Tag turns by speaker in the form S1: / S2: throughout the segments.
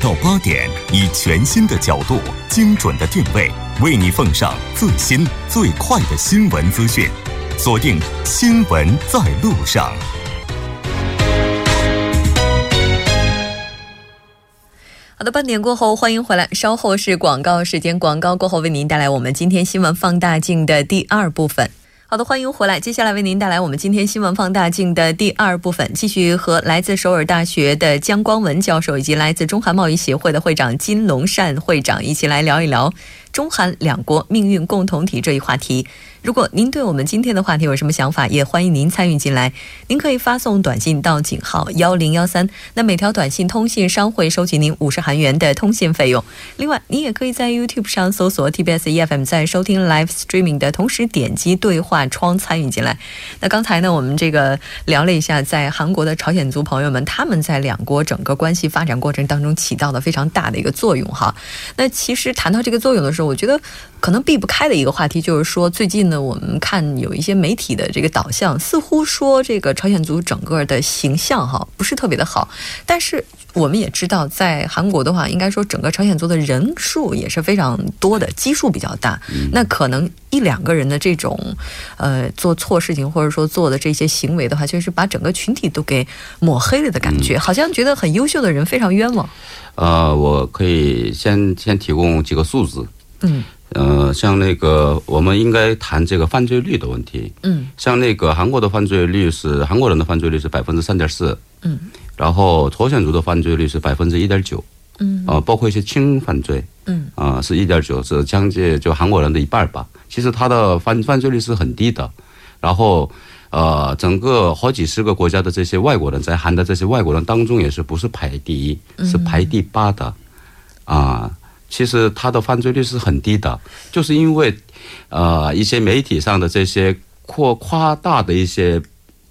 S1: 到八点，以全新的角度、精准的定位，为你奉上最新最快的新闻资讯。锁定《新闻在路上》。
S2: 好的，半点过后，欢迎回来。稍后是广告时间，广告过后为您带来我们今天新闻放大镜的第二部分。好的，欢迎回来。接下来为您带来我们今天新闻放大镜的第二部分，继续和来自首尔大学的姜光文教授以及来自中韩贸易协会的会长金龙善会长一起来聊一聊中韩两国命运共同体这一话题。如果您对我们今天的话题有什么想法，也欢迎您参与进来。您可以发送短信到井号幺零幺三，那每条短信通信商会收取您五十韩元的通信费用。另外，您也可以在 YouTube 上搜索 TBS EFM，在收听 Live Streaming 的同时点击对话窗参与进来。那刚才呢，我们这个聊了一下，在韩国的朝鲜族朋友们，他们在两国整个关系发展过程当中起到的非常大的一个作用哈。那其实谈到这个作用的时候，我觉得可能避不开的一个话题就是说，最近呢，我们看有一些媒体的这个导向，似乎说这个朝鲜族整个的形象哈不是特别的好。但是我们也知道，在韩国的话，应该说整个朝鲜族的人数也是非常多的，基数比较大。那可能一两个人的这种呃做错事情，或者说做的这些行为的话，就是把整个群体都给抹黑了的感觉，好像觉得很优秀的人非常冤枉。
S3: 呃，我可以先先提供几个数字。嗯。呃，像那个，我们应该谈这个犯罪率的问题。嗯，像那个韩国的犯罪率是韩国人的犯罪率是百分之三点四。嗯，然后朝鲜族的犯罪率是百分之一点九。嗯，啊，包括一些轻犯罪。嗯，啊，是一点九，是将近就韩国人的一半吧。其实他的犯犯罪率是很低的。然后，呃，整个好几十个国家的这些外国人在韩的这些外国人当中，也是不是排第一，是排第八的。啊。其实他的犯罪率是很低的，就是因为，呃，一些媒体上的这些扩夸大的一些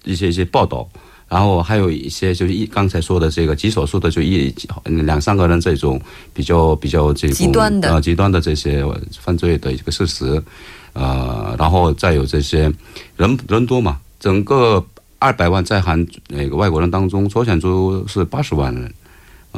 S3: 一些一些报道，然后还有一些就是一刚才说的这个极少数的就一两三个人这种比较比较这种极端的。极端的这些犯罪的一个事实，呃，然后再有这些人人多嘛，整个二百万在韩那个外国人当中，朝鲜族是八十万人，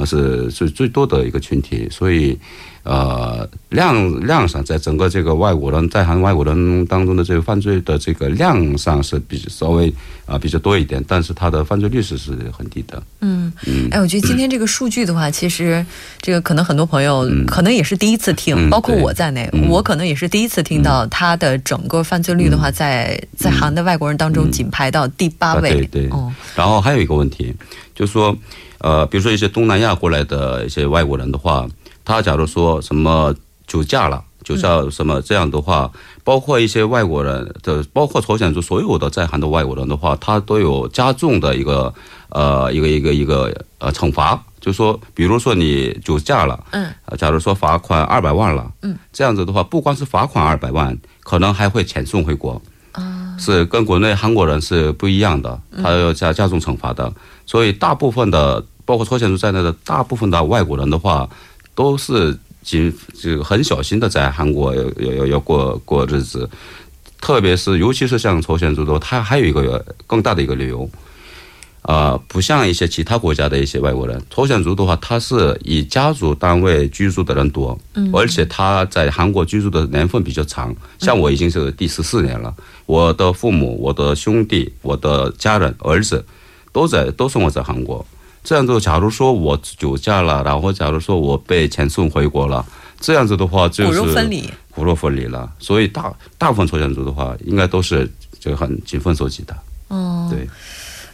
S3: 那，是最最多的一个群体，所以。呃，量量上，在整个这个外国人，在韩外国人当中的这个犯罪的这个量上是比稍微啊比较多一点，但是他的犯罪率是是很低的。嗯
S2: 嗯，哎，我觉得今天这个数据的话，其实这个可能很多朋友可能也是第一次听，包括我在内，我可能也是第一次听到他的整个犯罪率的话，在在韩的外国人当中仅排到第八位。
S3: 对对。哦。然后还有一个问题，就是说，呃，比如说一些东南亚过来的一些外国人的话。他假如说什么酒驾了，酒驾什么这样的话，包括一些外国人的，包括朝鲜族所有的在韩的外国人的话，他都有加重的一个呃一个一个一个呃惩罚，就说比如说你酒驾了，嗯，假如说罚款二百万了，嗯，这样子的话，不光是罚款二百万，可能还会遣送回国，啊，是跟国内韩国人是不一样的，他要加加重惩罚的，所以大部分的包括朝鲜族在内的大部分的外国人的话。都是谨这个很小心的在韩国要要要过过日子，特别是尤其是像朝鲜族的，他还有一个更大的一个理由，啊，不像一些其他国家的一些外国人，朝鲜族的话，他是以家族单位居住的人多，嗯，而且他在韩国居住的年份比较长，像我已经是第十四年了，我的父母、我的兄弟、我的家人、儿子都在都生活在韩国。这样子，假如说我酒驾了，然后假如说我被遣送回国了，这样子的话就是骨肉分离，骨肉分离了。所以大大部分朝鲜族的话，应该都是就很谨分守己的。哦，对。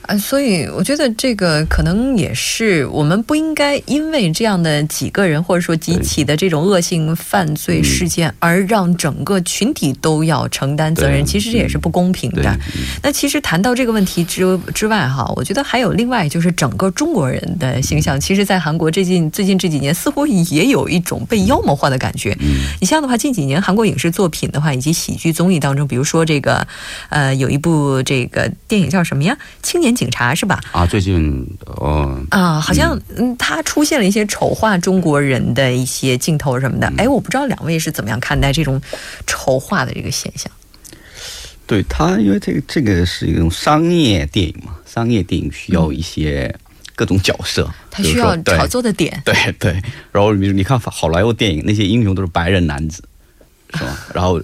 S2: 啊，所以我觉得这个可能也是我们不应该因为这样的几个人或者说几起的这种恶性犯罪事件而让整个群体都要承担责任。其实这也是不公平的。那其实谈到这个问题之之外哈，我觉得还有另外就是整个中国人的形象，其实，在韩国最近最近这几年似乎也有一种被妖魔化的感觉。你像的话，近几年韩国影视作品的话以及喜剧综艺当中，比如说这个呃有一部这个电影叫什么呀？青年。警察是吧？
S3: 啊，最近哦
S2: 啊，好像嗯，他出现了一些丑化中国人的一些镜头什么的。哎，我不知道两位是怎么样看待这种丑化的这个现象？
S4: 对他，因为这个这个是一种商业电影嘛，商业电影需要一些各种角色，
S2: 他需要炒作的点，
S4: 对对。然后比如你看好莱坞电影，那些英雄都是白人男子，是吧？然后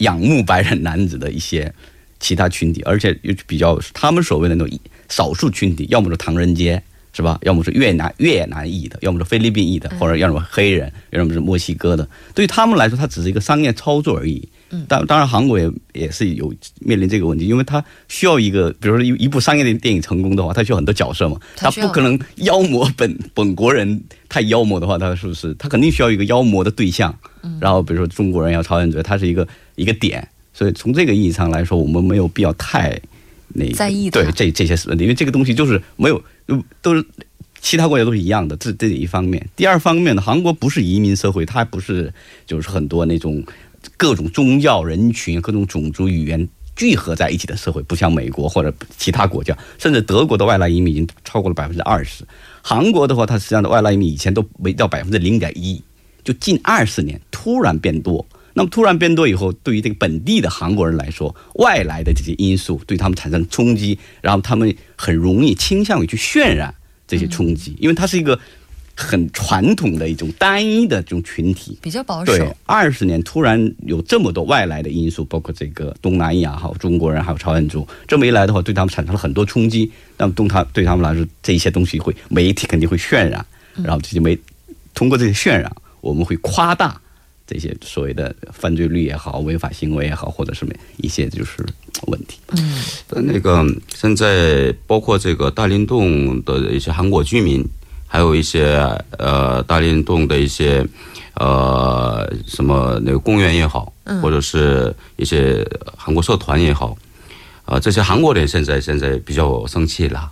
S4: 仰慕白人男子的一些其他群体，而且又比较他们所谓的那种少数群体，要么是唐人街。是吧？要么是越南越南裔的，要么是菲律宾裔的，或者要么黑人，要么是墨西哥的。对于他们来说，它只是一个商业操作而已。嗯，当当然，韩国也也是有面临这个问题，因为它需要一个，比如说一一部商业的电影成功的话，它需要很多角色嘛，它不可能妖魔本本国人太妖魔的话，它是不是？它肯定需要一个妖魔的对象。嗯，然后比如说中国人要朝鲜族，它是一个一个点。所以从这个意义上来说，我们没有必要太那
S2: 在意
S4: 对这这些问题，因为这个东西就是没有。都都是其他国家都是一样的，这这一方面。第二方面呢，韩国不是移民社会，它不是就是很多那种各种宗教人群、各种种族语言聚合在一起的社会，不像美国或者其他国家，甚至德国的外来移民已经超过了百分之二十。韩国的话，它实际上的外来移民以前都没到百分之零点一，就近二十年突然变多。那么突然变多以后，对于这个本地的韩国人来说，外来的这些因素对他们产生冲击，然后他们很容易倾向于去渲染这些冲击，因为它是一个很传统的一种单一的这种群体，
S2: 比较保守。
S4: 对，二十年突然有这么多外来的因素，包括这个东南亚还有中国人还有朝鲜族，这么一来的话，对他们产生了很多冲击。那么东他对他们来说，这些东西会媒体肯定会渲染，然后这些媒通过这些渲染，我们会夸大。这些所谓的犯罪率也好，违法行为也好，或者什么一些就是问题。
S3: 嗯，那个现在包括这个大林洞的一些韩国居民，还有一些呃大林洞的一些呃什么那个公园也好，或者是一些韩国社团也好，啊，这些韩国人现在现在比较生气了。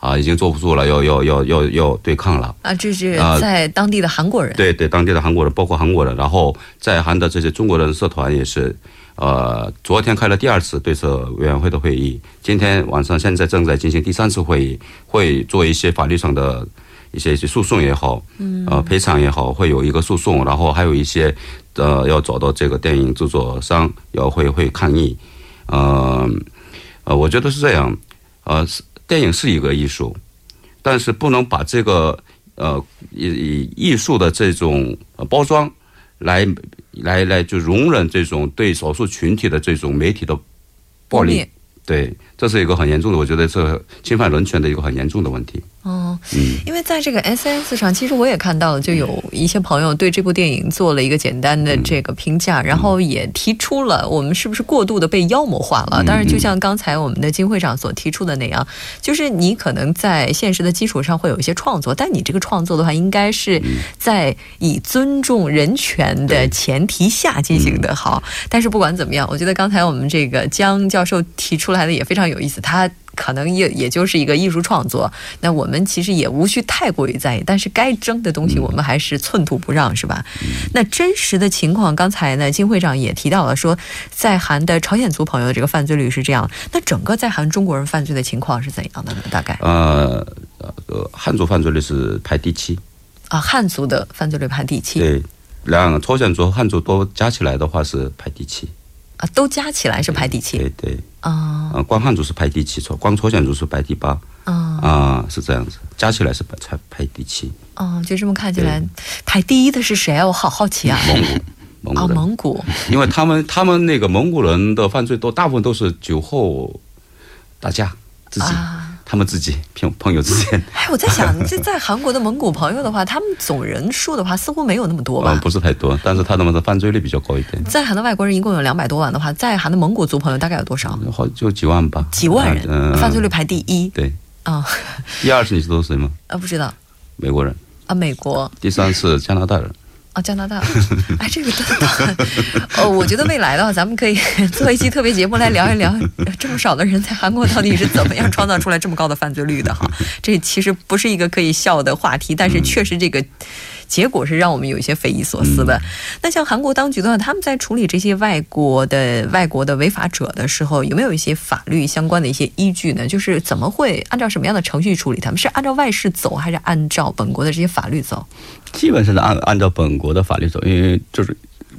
S3: 啊，已经坐不住了，要要要要要对抗了
S2: 啊！这是在当地的韩国人，
S3: 对对，当地的韩国人，包括韩国人，然后在韩的这些中国人社团也是，呃，昨天开了第二次对策委员会的会议，今天晚上现在正在进行第三次会议，会做一些法律上的一些一些诉讼也好，嗯，呃，赔偿也好，会有一个诉讼，然后还有一些呃要找到这个电影制作商要会会抗议，呃呃，我觉得是这样，呃是。电影是一个艺术，但是不能把这个呃以以艺术的这种包装来来来就容忍这种对少数群体的这种媒体的暴力，对，这是一个很严重的，我觉得是侵犯人权的一个很严重的问题。
S2: 哦，嗯，因为在这个 S S 上，其实我也看到了，就有一些朋友对这部电影做了一个简单的这个评价，然后也提出了我们是不是过度的被妖魔化了。当然，就像刚才我们的金会长所提出的那样，就是你可能在现实的基础上会有一些创作，但你这个创作的话，应该是在以尊重人权的前提下进行的。好，但是不管怎么样，我觉得刚才我们这个江教授提出来的也非常有意思，他。可能也也就是一个艺术创作，那我们其实也无需太过于在意，但是该争的东西我们还是寸土不让，是吧？那真实的情况，刚才呢金会长也提到了，说在韩的朝鲜族朋友的这个犯罪率是这样，那整个在韩中国人犯罪的情况是怎样的呢？大概
S3: 呃呃，汉族犯罪率是排第七
S2: 啊，汉族的犯罪率排第七，
S3: 对，两个朝鲜族、汉族都加起来的话是排第七。
S2: 啊，都加起来是排第七。
S3: 对对啊，光汉族是排第七，错光朝鲜族是排第八。啊啊，是这样子，加起来是排才排第七。
S2: 哦，就这么看起来，排第一的是谁啊？我好好奇啊。
S3: 蒙古，蒙古。
S2: 啊，蒙古。
S3: 因为他们他们那个蒙古人的犯罪都大部分都是酒后打架自己。他们自己朋朋友之间，
S2: 哎，我在想，这在韩国的蒙古朋友的话，他们总人数的话，似乎没有那么多吧？
S3: 嗯，不是太多，但是他们的犯罪率比较高一点。
S2: 在韩的外国人一共有两百多万的话，在韩的蒙古族朋友大概有多少？
S3: 好，就几万吧。
S2: 几万人，犯罪率排第一。
S3: 对，啊，第二是你知道谁吗？
S2: 啊，不知道。
S3: 美国人。
S2: 啊，美国。
S3: 第三是加拿大人。
S2: 啊，加拿大，哎，这个真的，哦，我觉得未来的话，咱们可以 做一期特别节目来聊一聊，这么少的人在韩国到底是怎么样创造出来这么高的犯罪率的哈？这其实不是一个可以笑的话题，但是确实这个。结果是让我们有一些匪夷所思的。那像韩国当局的话，他们在处理这些外国的外国的违法者的时候，有没有一些法律相关的一些依据呢？就是怎么会按照什么样的程序处理他们？是按照外事走，还是按照本国的这些法律走？
S4: 基本上是按按照本国的法律走，因为就是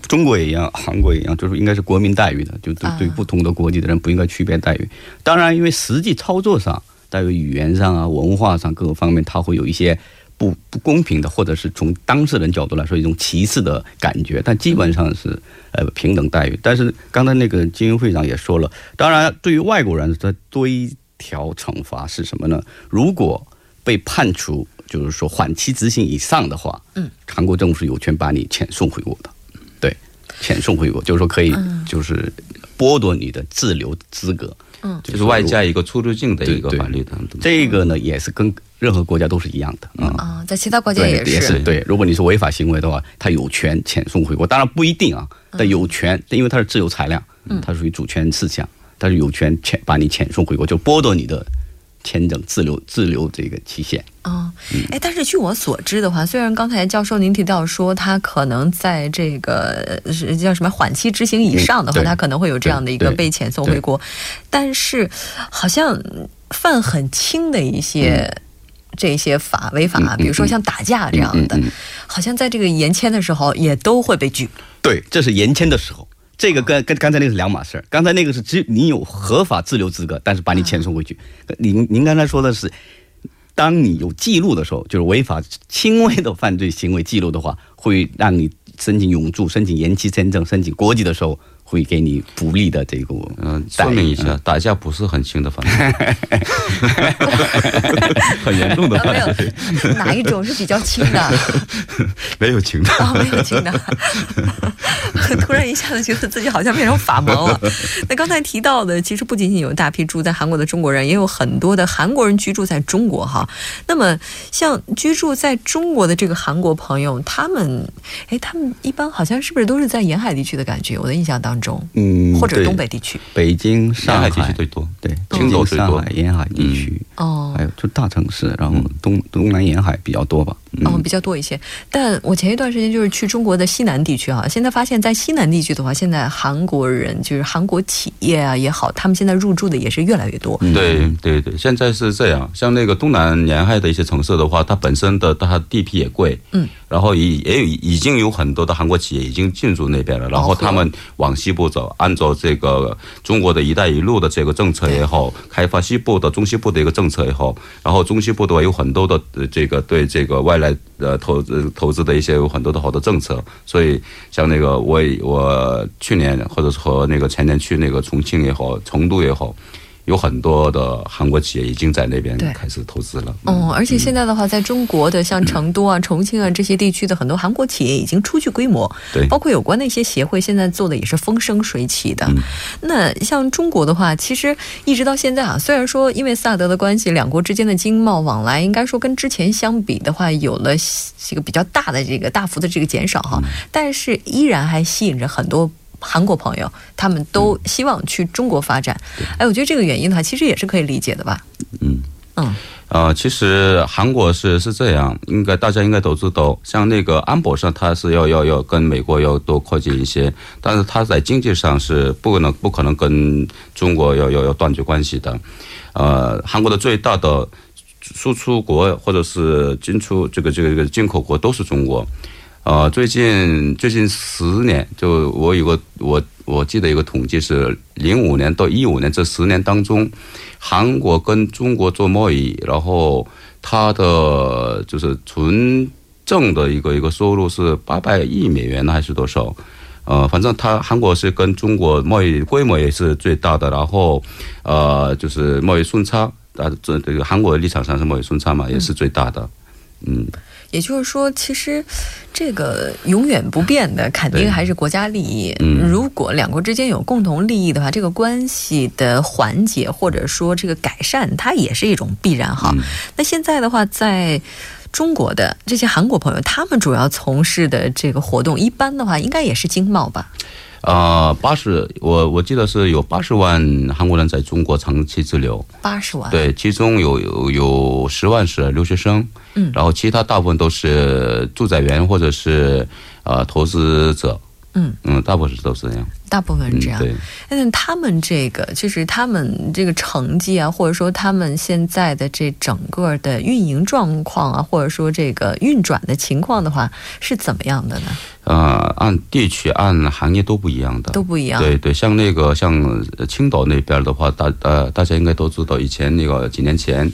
S4: 中国也一样，韩国也一样，就是应该是国民待遇的，就对对不同的国籍的人不应该区别待遇。当然，因为实际操作上。在于语言上啊、文化上各个方面，它会有一些不不公平的，或者是从当事人角度来说一种歧视的感觉。但基本上是呃平等待遇。但是刚才那个金英会长也说了，当然对于外国人他多一条惩罚是什么呢？如果被判处就是说缓期执行以上的话，嗯，韩国政府是有权把你遣送回国的，对，遣送回国，就是说可以就是剥夺你的滞留资格，
S2: 嗯，
S3: 就是外加一个出入境的一个法律的。
S4: 这个呢也是跟任何国家都是一样的啊。
S2: 啊，在其他国家，也是，
S4: 也是对。如果你是违法行为的话，他有权遣送回国，当然不一定啊，但有权，因为它是自由裁量，它属于主权事项，它是有权遣把你遣送回国，就剥夺你的签证自留自留这个期限。
S2: 啊，哎，但是据我所知的话，虽然刚才教授您提到说他可能在这个呃是叫什么缓期执行以上的话，
S4: 嗯
S2: 他可能会有这样的一个被遣送回国，但是好像犯很轻的一些。这些法违法，比如说像打架这样的，好像在这个延签的时候也都会被拒。
S4: 对，这是延签的时候。这个跟跟刚才那个是两码事儿，刚才那个是只你有合法滞留资格，但是把你遣送回去。您您刚才说的是，当你有记录的时候，就是违法轻微的犯罪行为记录的话，会让你申请永住、申请延期签证、申请国籍的时候，会给你不利的这个
S3: 嗯，说明一下，打架不是很轻的犯罪，很严重的犯罪，
S2: 有哪一种是比较轻的？
S3: 没有轻的。
S2: 啊、没有轻的，突然一下子觉得自己好像变成法盲了。那刚才提到的，其实不仅仅有大批住在韩国的中国人，也有很多的韩国人居住在中国哈。那么，像居住在中国的这个韩国朋友，他们，哎，他们一般好像是不是都是在沿海地区的感觉？我的印象当中，
S4: 嗯，
S2: 或者东北地区。
S4: 北京、
S3: 上
S4: 上海
S3: 海地区最多，
S4: 对，
S3: 青岛最多
S4: 上海沿海地区，
S2: 哦
S4: 还有就大城市，然后东东南沿海比较多吧。嗯
S2: 嗯，比较多一些。但我前一段时间就是去中国的西南地区哈，现在发现，在西南地区的话，现在韩国人就是韩国企业啊也好，他们现在入驻的也是越来越多。
S4: 嗯
S3: 对对对，现在是这样。像那个东南沿海的一些城市的话，它本身的它地皮也贵，
S2: 嗯，
S3: 然后也也有已经有很多的韩国企业已经进驻那边了，然后他们往西部走，按照这个中国的一带一路的这个政策也好，开发西部的中西部的一个政策也好，然后中西部的话有很多的这个对这个外来呃投资投资的一些有很多的好的政策，所以像那个我我去年或者是和那个前年去那个重庆也好，成都也好。有很多的韩国企业已经在那边开始投资了。
S2: 嗯，而且现在的话，在中国的像成都啊、重庆啊这些地区的很多韩国企业已经初具规模，
S3: 对
S2: 包括有关的一些协会，现在做的也是风生水起的。那像中国的话，其实一直到现在啊，虽然说因为萨德的关系，两国之间的经贸往来应该说跟之前相比的话，有了这个比较大的这个大幅的这个减少哈，但是依然还吸引着很多。韩国朋友，他们都希望去中国发展。哎，我觉得这个原因的话，其实也是可以理解的吧。
S3: 嗯
S2: 嗯，
S3: 呃，其实韩国是是这样，应该大家应该都知道，像那个安保上，它是要要要跟美国要多靠近一些，但是它在经济上是不可能不可能跟中国要要要断绝关系的。呃，韩国的最大的输出国或者是进出这个这个这个进口国都是中国。呃，最近最近十年，就我有个我我记得有个统计是零五年到一五年这十年当中，韩国跟中国做贸易，然后它的就是纯正的一个一个收入是八百亿美元还是多少？呃，反正它韩国是跟中国贸易规模也是最大的，然后呃就是贸易顺差，啊这这个韩国的立场上是贸易顺差嘛，也是最大的，嗯。
S2: 也就是说，其实这个永远不变的，肯定还是国家利益。
S3: 嗯
S2: 如果两国之间有共同利益的话，这个关系的缓解或者说这个改善，它也是一种必然哈。
S3: 嗯
S2: 那现在的话，在中国的这些韩国朋友，他们主要从事的这个活动，一般的话应该也是经贸吧？
S3: 啊，八十，我我记得是有八十万韩国人在中国长期滞留，
S2: 八十万。
S3: 对，其中有有有十万是留学生，
S2: 嗯。
S3: 然后其他大部分都是住宅员或者是呃投资者，
S2: 嗯
S3: 嗯，大部分都是这样。
S2: 大部分是这样。
S3: 嗯、对。
S2: 但他们这个就是他们这个成绩啊，或者说他们现在的这整个的运营状况啊，或者说这个运转的情况的话，是怎么样的呢？
S3: 呃，按地区、按行业都不一样的，
S2: 都不一样。
S3: 对对，像那个像青岛那边的话，大呃大家应该都知道，以前那个几年前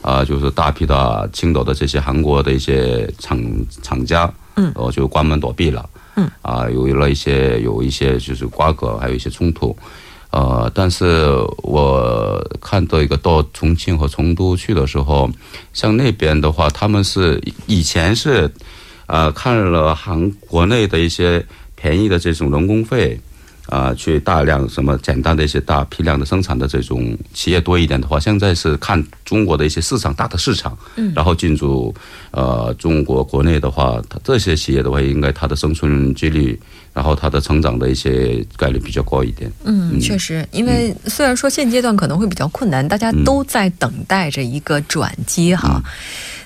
S3: 啊、呃，就是大批的青岛的这些韩国的一些厂厂家，
S2: 嗯，
S3: 呃，就关门倒闭了。
S2: 嗯
S3: 啊，有了一些有一些就是瓜葛，还有一些冲突，呃，但是我看到一个到重庆和成都去的时候，像那边的话，他们是以前是，呃，看了韩国内的一些便宜的这种人工费。啊，去大量什么简单的一些大批量的生产的这种企业多一点的话，现在是看中国的一些市场大的市场，
S2: 嗯，
S3: 然后进驻呃中国国内的话，它这些企业的话，应该它的生存几率，然后它的成长的一些概率比较高一点。
S2: 嗯，确实，因为虽然说现阶段可能会比较困难，大家都在等待着一个转机哈。
S3: 嗯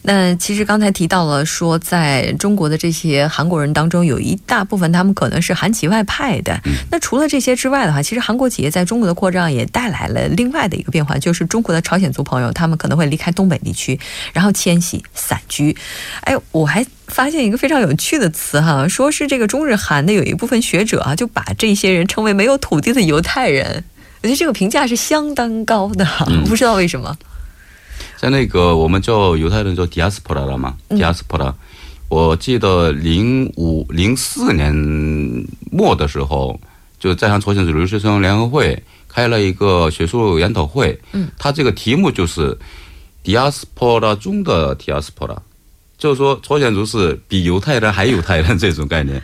S2: 那其实刚才提到了说，在中国的这些韩国人当中，有一大部分他们可能是韩企外派的。那除了这些之外的话，其实韩国企业在中国的扩张也带来了另外的一个变化，就是中国的朝鲜族朋友他们可能会离开东北地区，然后迁徙散居。哎，我还发现一个非常有趣的词哈，说是这个中日韩的有一部分学者啊，就把这些人称为没有土地的犹太人。我觉得这个评价是相当高的，
S3: 嗯
S2: 不知道为什么。
S3: 在那个我们叫犹太人叫 diaspora 了嘛、
S2: 嗯
S3: d i a s p o r a 我记得零五零四年末的时候，就在上朝鲜族留学生联合会开了一个学术研讨会。
S2: 嗯，
S3: 它这个题目就是 diaspora 中的 diaspora，就是说朝鲜族是比犹太人还犹太人这种概念。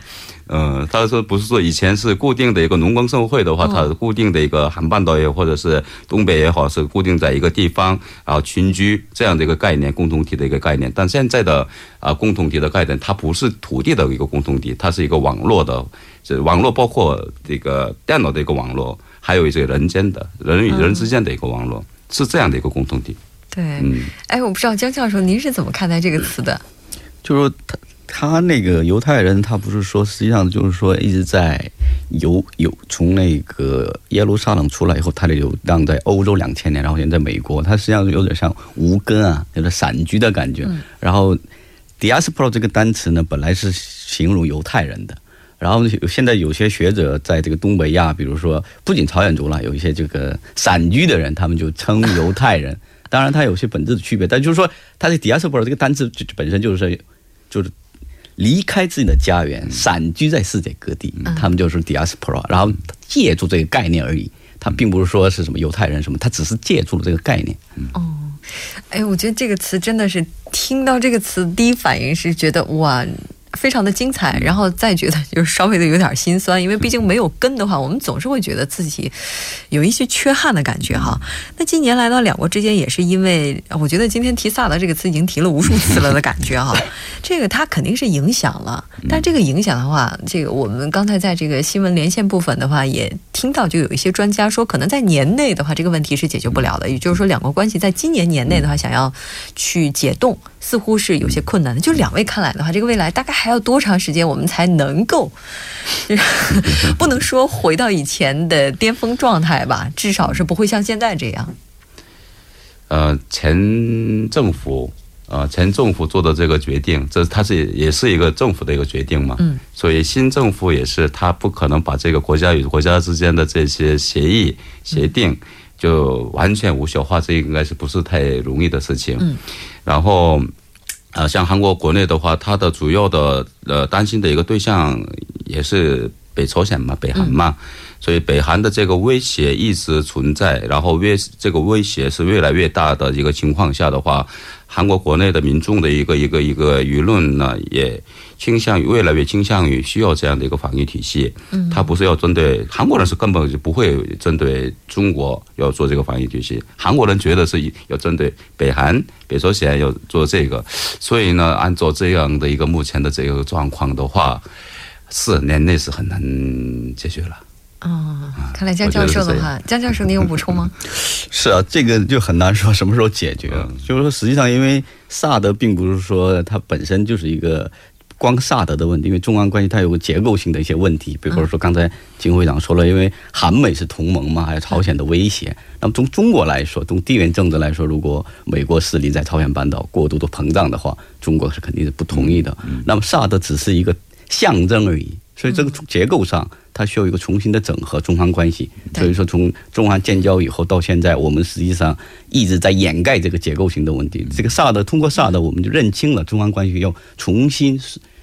S3: 嗯，他说不是说以前是固定的一个农耕社会的话，
S2: 哦
S3: 它是固定的一个韩半岛也或者是东北也好，是固定在一个地方，然后群居这样的一个概念，共同体的一个概念。但现在的啊、共同体的概念，它不是土地的一个共同体，它是一个网络的，这网络包括这个电脑的一个网络，还有一些人间的人与人之间的一个网络，是这样的一个共同体。
S2: 对，
S3: 嗯，
S2: 哎，我不知道江教授您是怎么看待这个词的？
S4: 就是说他他那个犹太人，他不是说实际上就是说一直在游游从那个耶路撒冷出来以后，他的流荡在欧洲两千年，然后现在在美国，他实际上有点像无根啊，有点散居的感觉。然后 diaspora 这个单词呢，本来是形容犹太人的。然后现在有些学者在这个东北亚，比如说不仅朝鲜族了，有一些这个散居的人，他们就称犹太人。当然，它有些本质的区别，但就是说，它的 diaspora 这个单词就本身就是就是离开自己的家园，散居在世界各地，他们就是 diaspora，然后借助这个概念而已。他并不是说是什么犹太人什么，他只是借助了这个概念。
S2: 哦哎，我觉得这个词真的是听到这个词，第一反应是觉得哇。非常的精彩，然后再觉得就是稍微的有点心酸，因为毕竟没有根的话，我们总是会觉得自己有一些缺憾的感觉哈。那近年来呢，两国之间也是因为，我觉得今天提萨德这个词已经提了无数次了的感觉哈。这个它肯定是影响了，但这个影响的话，这个我们刚才在这个新闻连线部分的话也听到，就有一些专家说，可能在年内的话，这个问题是解决不了的。也就是说，两国关系在今年年内的话，想要去解冻，似乎是有些困难的。就两位看来的话，这个未来大概还要多长时间，我们才能够，不能说回到以前的巅峰状态吧，至少是不会像现在这样。
S3: 呃，前政府呃前政府做的这个决定，这它是也是一个政府的一个决定嘛。
S2: 嗯。
S3: 所以新政府也是，他不可能把这个国家与国家之间的这些协议协定就完全无效化，这应该是不是太容易的事情。
S2: 嗯。
S3: 然后。呃，像韩国国内的话，它的主要的呃担心的一个对象也是北朝鲜嘛，北韩嘛，所以北韩的这个威胁一直存在，然后越这个威胁是越来越大的一个情况下的话，韩国国内的民众的一个一个一个舆论呢，也倾向于越来越倾向于需要这样的一个防御体系。嗯，它不是要针对韩国人，是根本就不会针对中国要做这个防御体系。韩国人觉得是要针对北韩、北朝鲜要做这个，所以呢，按照这样的一个目前的这个状况的话，四年内是很难解决了。
S2: 哦，看来江教授的话，江教授，你有补充吗？
S4: 是啊，这个就很难说什么时候解决。
S3: 嗯
S4: 就是说，实际上因为萨德并不是说它本身就是一个光萨德的问题，因为中安关系它有个结构性的一些问题，比如说刚才金会长说了，因为韩美是同盟嘛，还有朝鲜的威胁。那么从中国来说，从地缘政治来说，如果美国势力在朝鲜半岛过度的膨胀的话，中国是肯定是不同意的。那么萨德只是一个象征而已，所以这个结构上它需要一个重新的整合中韩关系。所以说，从中韩建交以后到现在，我们实际上一直在掩盖这个结构性的问题。这个萨德通过萨德，我们就认清了中韩关系要重新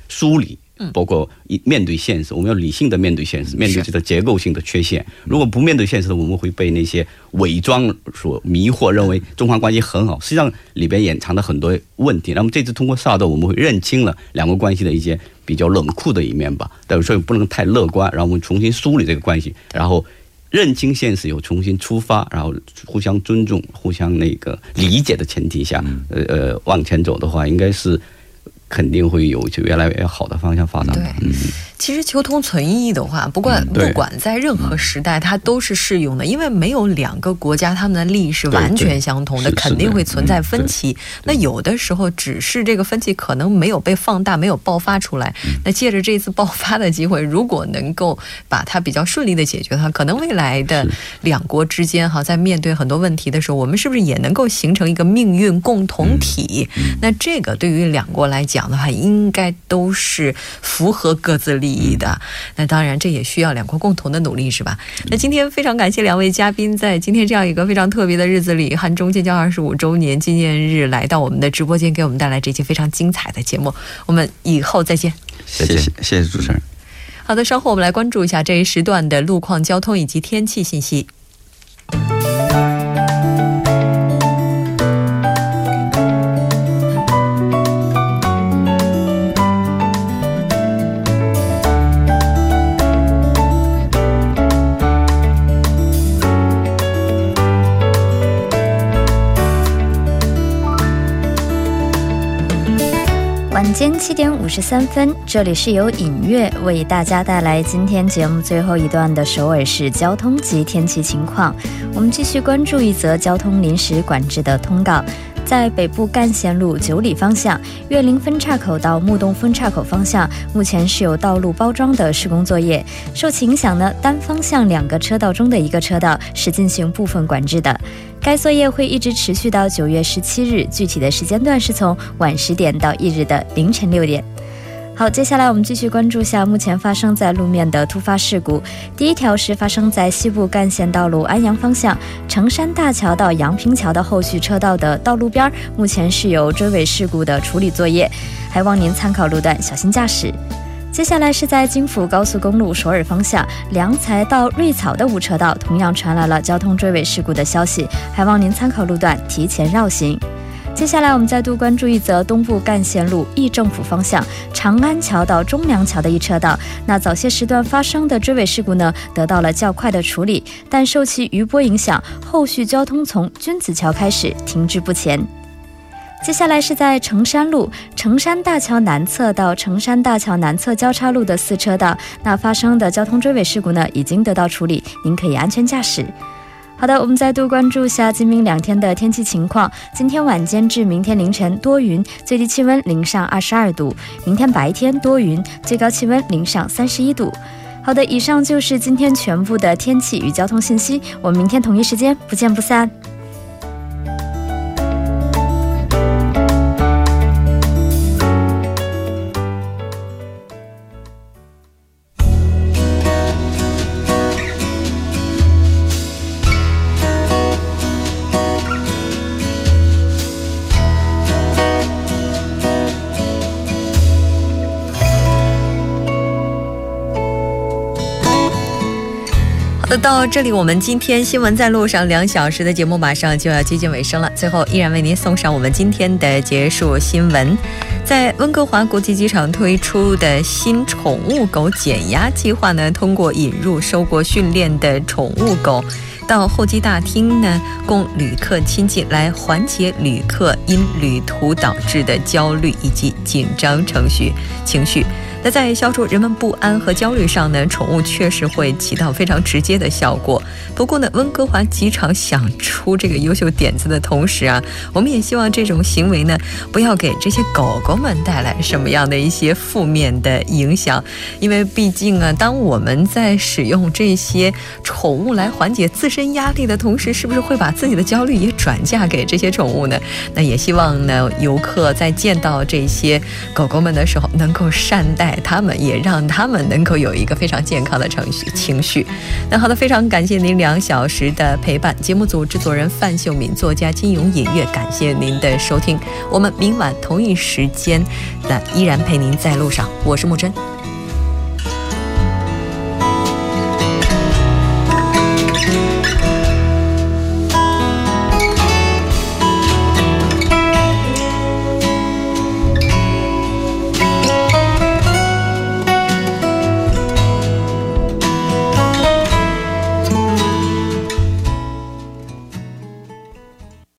S4: 梳理。包括一面对现实，我们要理性的面对现实，面对这个结构性的缺陷。如果不面对现实的，我们会被那些伪装所迷惑，认为中韩关系很好，实际上里边隐藏了很多问题。那么这次通过萨德，我们会认清了两国关系的一些比较冷酷的一面吧。但是说不能太乐观，然后我们重新梳理这个关系，然后认清现实，又重新出发，然后互相尊重、互相那个理解的前提下，呃呃往前走的话，应该是。肯定会有就越来越好的方向发展。
S2: 对，其实求同存异的话，不管不管在任何时代，它都是适用的。因为没有两个国家他们的利益是完全相同的，肯定会存在分歧。那有的时候只是这个分歧可能没有被放大，没有爆发出来。那借着这次爆发的机会，如果能够把它比较顺利的解决的话，可能未来的两国之间哈，在面对很多问题的时候，我们是不是也能够形成一个命运共同体？那这个对于两国来讲。讲的话，应该都是符合各自利益的。那当然，这也需要两国共同的努力，是吧？那今天非常感谢两位嘉宾，在今天这样一个非常特别的日子里，汉中建交二十五周年纪念日，来到我们的直播间，给我们带来这期非常精彩的节目。我们以后再见。
S4: 谢谢，谢谢主持人。
S2: 好的，稍后我们来关注一下这一时段的路况、交通以及天气信息。
S5: 十三分，这里是由影月为大家带来今天节目最后一段的首尔市交通及天气情况。我们继续关注一则交通临时管制的通告。在北部干线路九里方向岳林分岔口到木洞分岔口方向，目前是有道路包装的施工作业。受其影响呢，单方向两个车道中的一个车道是进行部分管制的。该作业会一直持续到九月十七日，具体的时间段是从晚十点到翌日的凌晨六点。好，接下来我们继续关注下目前发生在路面的突发事故。第一条是发生在西部干线道路安阳方向成山大桥到阳平桥的后续车道的道路边，目前是有追尾事故的处理作业，还望您参考路段，小心驾驶。接下来是在京釜高速公路首尔方向良才到瑞草的五车道，同样传来了交通追尾事故的消息，还望您参考路段，提前绕行。接下来，我们再度关注一则东部干线路义政府方向长安桥到中梁桥的一车道。那早些时段发生的追尾事故呢，得到了较快的处理，但受其余波影响，后续交通从君子桥开始停滞不前。接下来是在成山路成山大桥南侧到成山大桥南侧交叉路的四车道，那发生的交通追尾事故呢，已经得到处理，您可以安全驾驶。好的，我们再度关注下今明两天的天气情况。今天晚间至明天凌晨多云，最低气温零上二十二度；明天白天多云，最高气温零上三十一度。好的，以上就是今天全部的天气与交通信息。我们明天同一时间不见不散。
S2: 那到这里，我们今天新闻在路上两小时的节目马上就要接近尾声了。最后，依然为您送上我们今天的结束新闻：在温哥华国际机场推出的新宠物狗减压计划呢，通过引入受过训练的宠物狗到候机大厅呢，供旅客亲近，来缓解旅客因旅途导致的焦虑以及紧张程序情绪。那在消除人们不安和焦虑上呢，宠物确实会起到非常直接的效果。不过呢，温哥华机场想出这个优秀点子的同时啊，我们也希望这种行为呢，不要给这些狗狗们带来什么样的一些负面的影响。因为毕竟啊，当我们在使用这些宠物来缓解自身压力的同时，是不是会把自己的焦虑也转嫁给这些宠物呢？那也希望呢，游客在见到这些狗狗们的时候，能够善待它们，也让它们能够有一个非常健康的程序情绪。那好的，非常感谢您两小时的陪伴。节目组制作人范秀敏，作家金勇隐乐，感谢您的收听。我们明晚同一时间，那依然陪您在路上。我是木真。